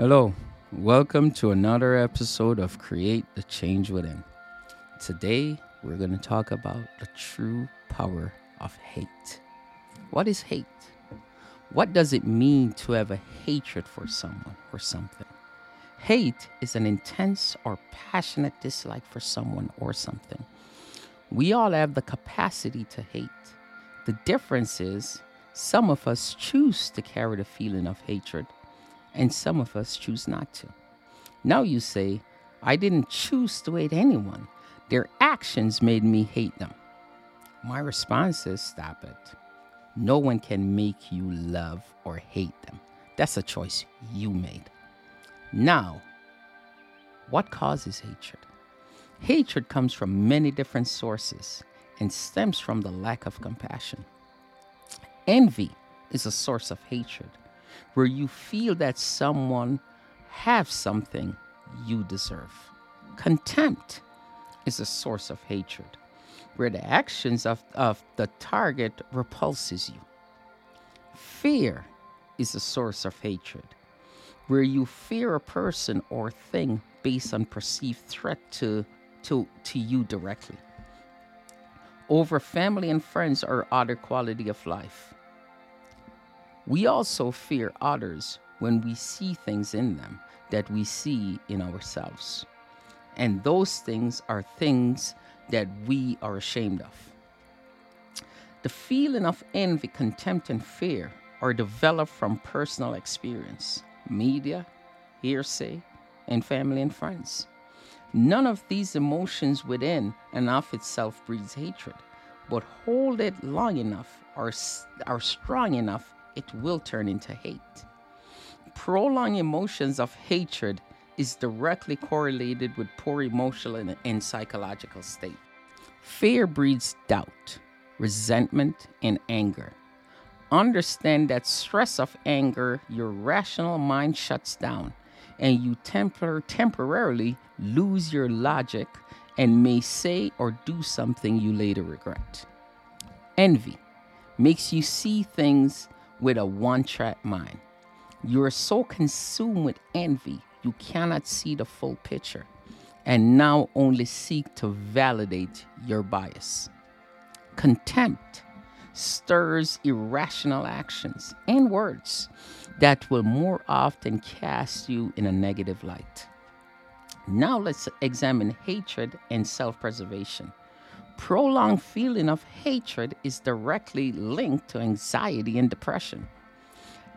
Hello, welcome to another episode of Create the Change Within. Today, we're going to talk about the true power of hate. What is hate? What does it mean to have a hatred for someone or something? Hate is an intense or passionate dislike for someone or something. We all have the capacity to hate. The difference is some of us choose to carry the feeling of hatred and some of us choose not to. Now you say, I didn't choose to hate anyone. Their actions made me hate them. My response is, stop it. No one can make you love or hate them. That's a choice you made. Now, what causes hatred? Hatred comes from many different sources and stems from the lack of compassion. Envy is a source of hatred where you feel that someone have something you deserve. Contempt is a source of hatred, where the actions of, of the target repulses you. Fear is a source of hatred, where you fear a person or thing based on perceived threat to, to, to you directly. Over family and friends or other quality of life we also fear others when we see things in them that we see in ourselves. And those things are things that we are ashamed of. The feeling of envy, contempt, and fear are developed from personal experience, media, hearsay, and family and friends. None of these emotions within and of itself breeds hatred, but hold it long enough or are strong enough it will turn into hate. Prolonged emotions of hatred is directly correlated with poor emotional and, and psychological state. Fear breeds doubt, resentment, and anger. Understand that stress of anger, your rational mind shuts down, and you tempor- temporarily lose your logic and may say or do something you later regret. Envy makes you see things with a one track mind. You are so consumed with envy, you cannot see the full picture and now only seek to validate your bias. Contempt stirs irrational actions and words that will more often cast you in a negative light. Now let's examine hatred and self preservation prolonged feeling of hatred is directly linked to anxiety and depression.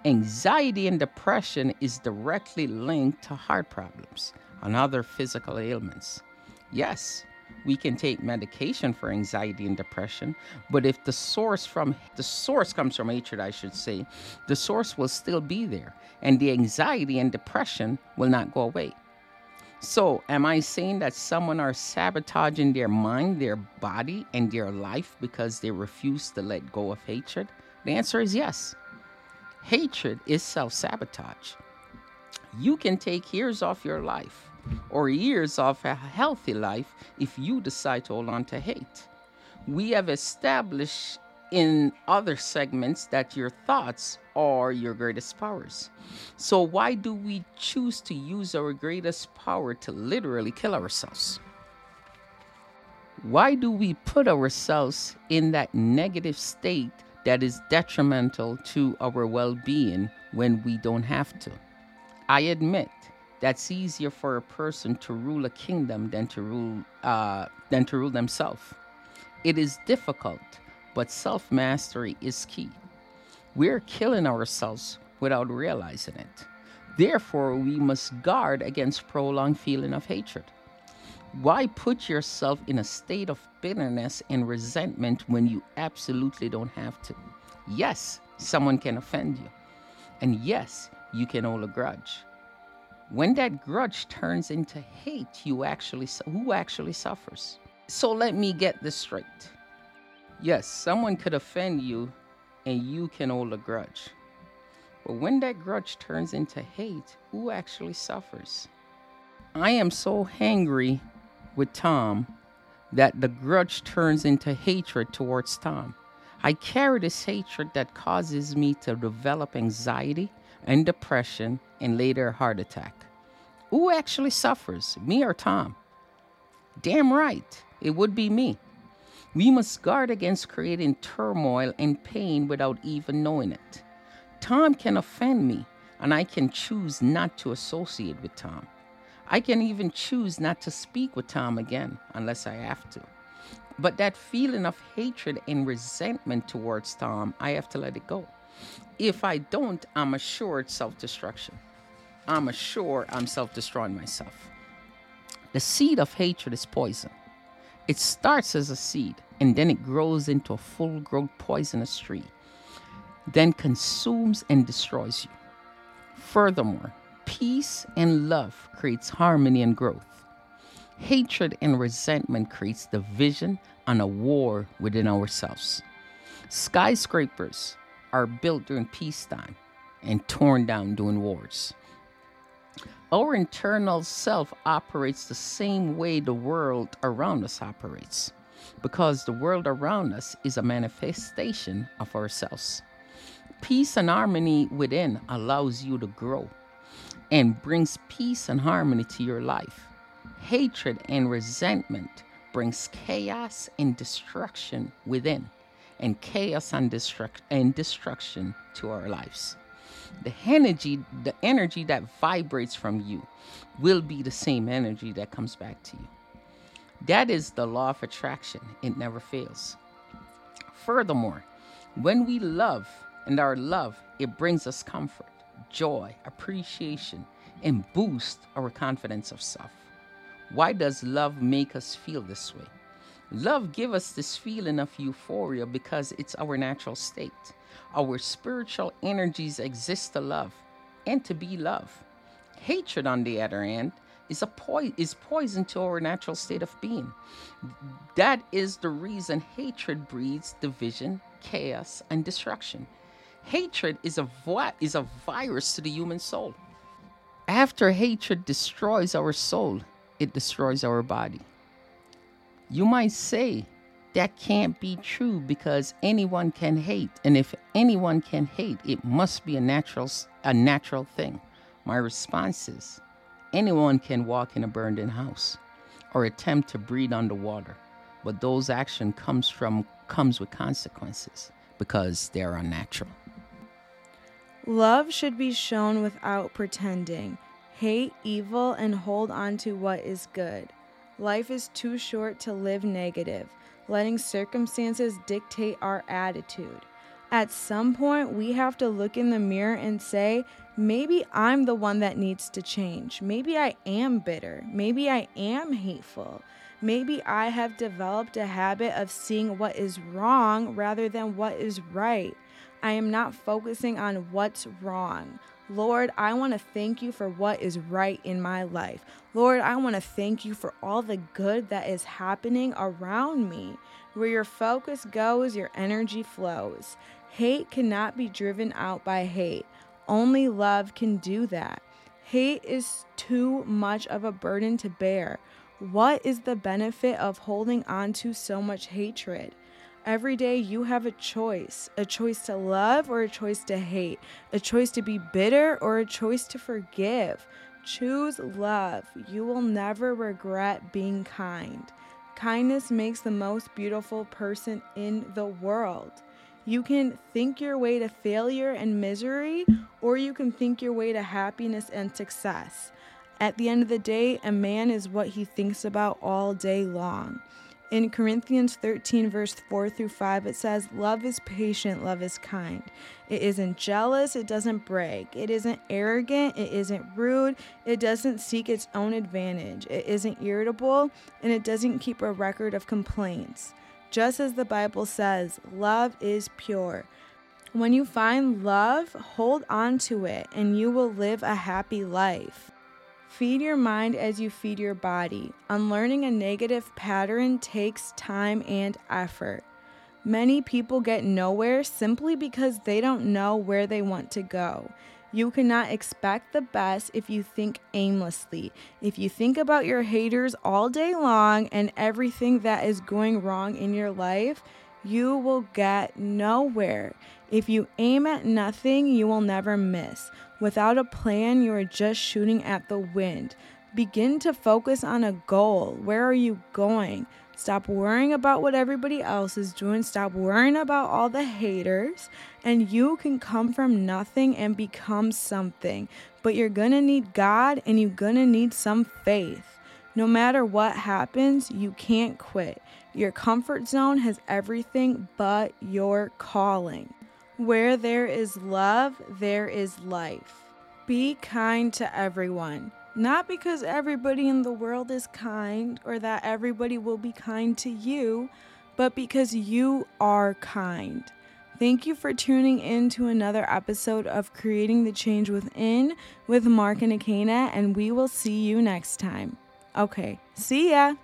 Anxiety and depression is directly linked to heart problems and other physical ailments. Yes, we can take medication for anxiety and depression, but if the source from the source comes from hatred, I should say, the source will still be there and the anxiety and depression will not go away. So, am I saying that someone are sabotaging their mind, their body, and their life because they refuse to let go of hatred? The answer is yes. Hatred is self sabotage. You can take years off your life or years off a healthy life if you decide to hold on to hate. We have established in other segments that your thoughts are your greatest powers. So, why do we choose to use our greatest power to literally kill ourselves? Why do we put ourselves in that negative state that is detrimental to our well being when we don't have to? I admit that's easier for a person to rule a kingdom than to rule uh, than to rule themselves. It is difficult but self mastery is key. We're killing ourselves without realizing it. Therefore, we must guard against prolonged feeling of hatred. Why put yourself in a state of bitterness and resentment when you absolutely don't have to? Yes, someone can offend you. And yes, you can hold a grudge. When that grudge turns into hate, you actually who actually suffers? So let me get this straight. Yes, someone could offend you and you can hold a grudge. But when that grudge turns into hate, who actually suffers? I am so angry with Tom that the grudge turns into hatred towards Tom. I carry this hatred that causes me to develop anxiety, and depression and later a heart attack. Who actually suffers, me or Tom? Damn right, it would be me. We must guard against creating turmoil and pain without even knowing it. Tom can offend me, and I can choose not to associate with Tom. I can even choose not to speak with Tom again unless I have to. But that feeling of hatred and resentment towards Tom, I have to let it go. If I don't, I'm assured self destruction. I'm assured I'm self destroying myself. The seed of hatred is poison. It starts as a seed and then it grows into a full grown poisonous tree, then consumes and destroys you. Furthermore, peace and love creates harmony and growth. Hatred and resentment creates division and a war within ourselves. Skyscrapers are built during peacetime and torn down during wars. Our internal self operates the same way the world around us operates because the world around us is a manifestation of ourselves. Peace and harmony within allows you to grow and brings peace and harmony to your life. Hatred and resentment brings chaos and destruction within, and chaos and, destruct- and destruction to our lives. The energy, the energy that vibrates from you will be the same energy that comes back to you. That is the law of attraction. It never fails. Furthermore, when we love and our love, it brings us comfort, joy, appreciation, and boost our confidence of self. Why does love make us feel this way? Love give us this feeling of euphoria because it's our natural state. Our spiritual energies exist to love and to be love. Hatred, on the other hand, is a po- is poison to our natural state of being. That is the reason hatred breeds division, chaos, and destruction. Hatred is a is a virus to the human soul. After hatred destroys our soul, it destroys our body. You might say that can't be true because anyone can hate, and if anyone can hate, it must be a natural a natural thing. My response is Anyone can walk in a burned in house or attempt to breathe underwater, but those action comes from comes with consequences because they're unnatural. Love should be shown without pretending. Hate evil and hold on to what is good. Life is too short to live negative, letting circumstances dictate our attitude. At some point, we have to look in the mirror and say, maybe I'm the one that needs to change. Maybe I am bitter. Maybe I am hateful. Maybe I have developed a habit of seeing what is wrong rather than what is right. I am not focusing on what's wrong. Lord, I want to thank you for what is right in my life. Lord, I want to thank you for all the good that is happening around me. Where your focus goes, your energy flows. Hate cannot be driven out by hate. Only love can do that. Hate is too much of a burden to bear. What is the benefit of holding on to so much hatred? Every day you have a choice a choice to love or a choice to hate, a choice to be bitter or a choice to forgive. Choose love. You will never regret being kind. Kindness makes the most beautiful person in the world. You can think your way to failure and misery, or you can think your way to happiness and success. At the end of the day, a man is what he thinks about all day long. In Corinthians 13, verse 4 through 5, it says, Love is patient, love is kind. It isn't jealous, it doesn't brag. It isn't arrogant, it isn't rude, it doesn't seek its own advantage. It isn't irritable, and it doesn't keep a record of complaints. Just as the Bible says, love is pure. When you find love, hold on to it, and you will live a happy life. Feed your mind as you feed your body. Unlearning a negative pattern takes time and effort. Many people get nowhere simply because they don't know where they want to go. You cannot expect the best if you think aimlessly. If you think about your haters all day long and everything that is going wrong in your life, you will get nowhere. If you aim at nothing, you will never miss. Without a plan, you are just shooting at the wind. Begin to focus on a goal. Where are you going? Stop worrying about what everybody else is doing. Stop worrying about all the haters. And you can come from nothing and become something. But you're going to need God and you're going to need some faith. No matter what happens, you can't quit. Your comfort zone has everything but your calling. Where there is love, there is life. Be kind to everyone. Not because everybody in the world is kind or that everybody will be kind to you, but because you are kind. Thank you for tuning in to another episode of Creating the Change Within with Mark and Akana, and we will see you next time. Okay, see ya.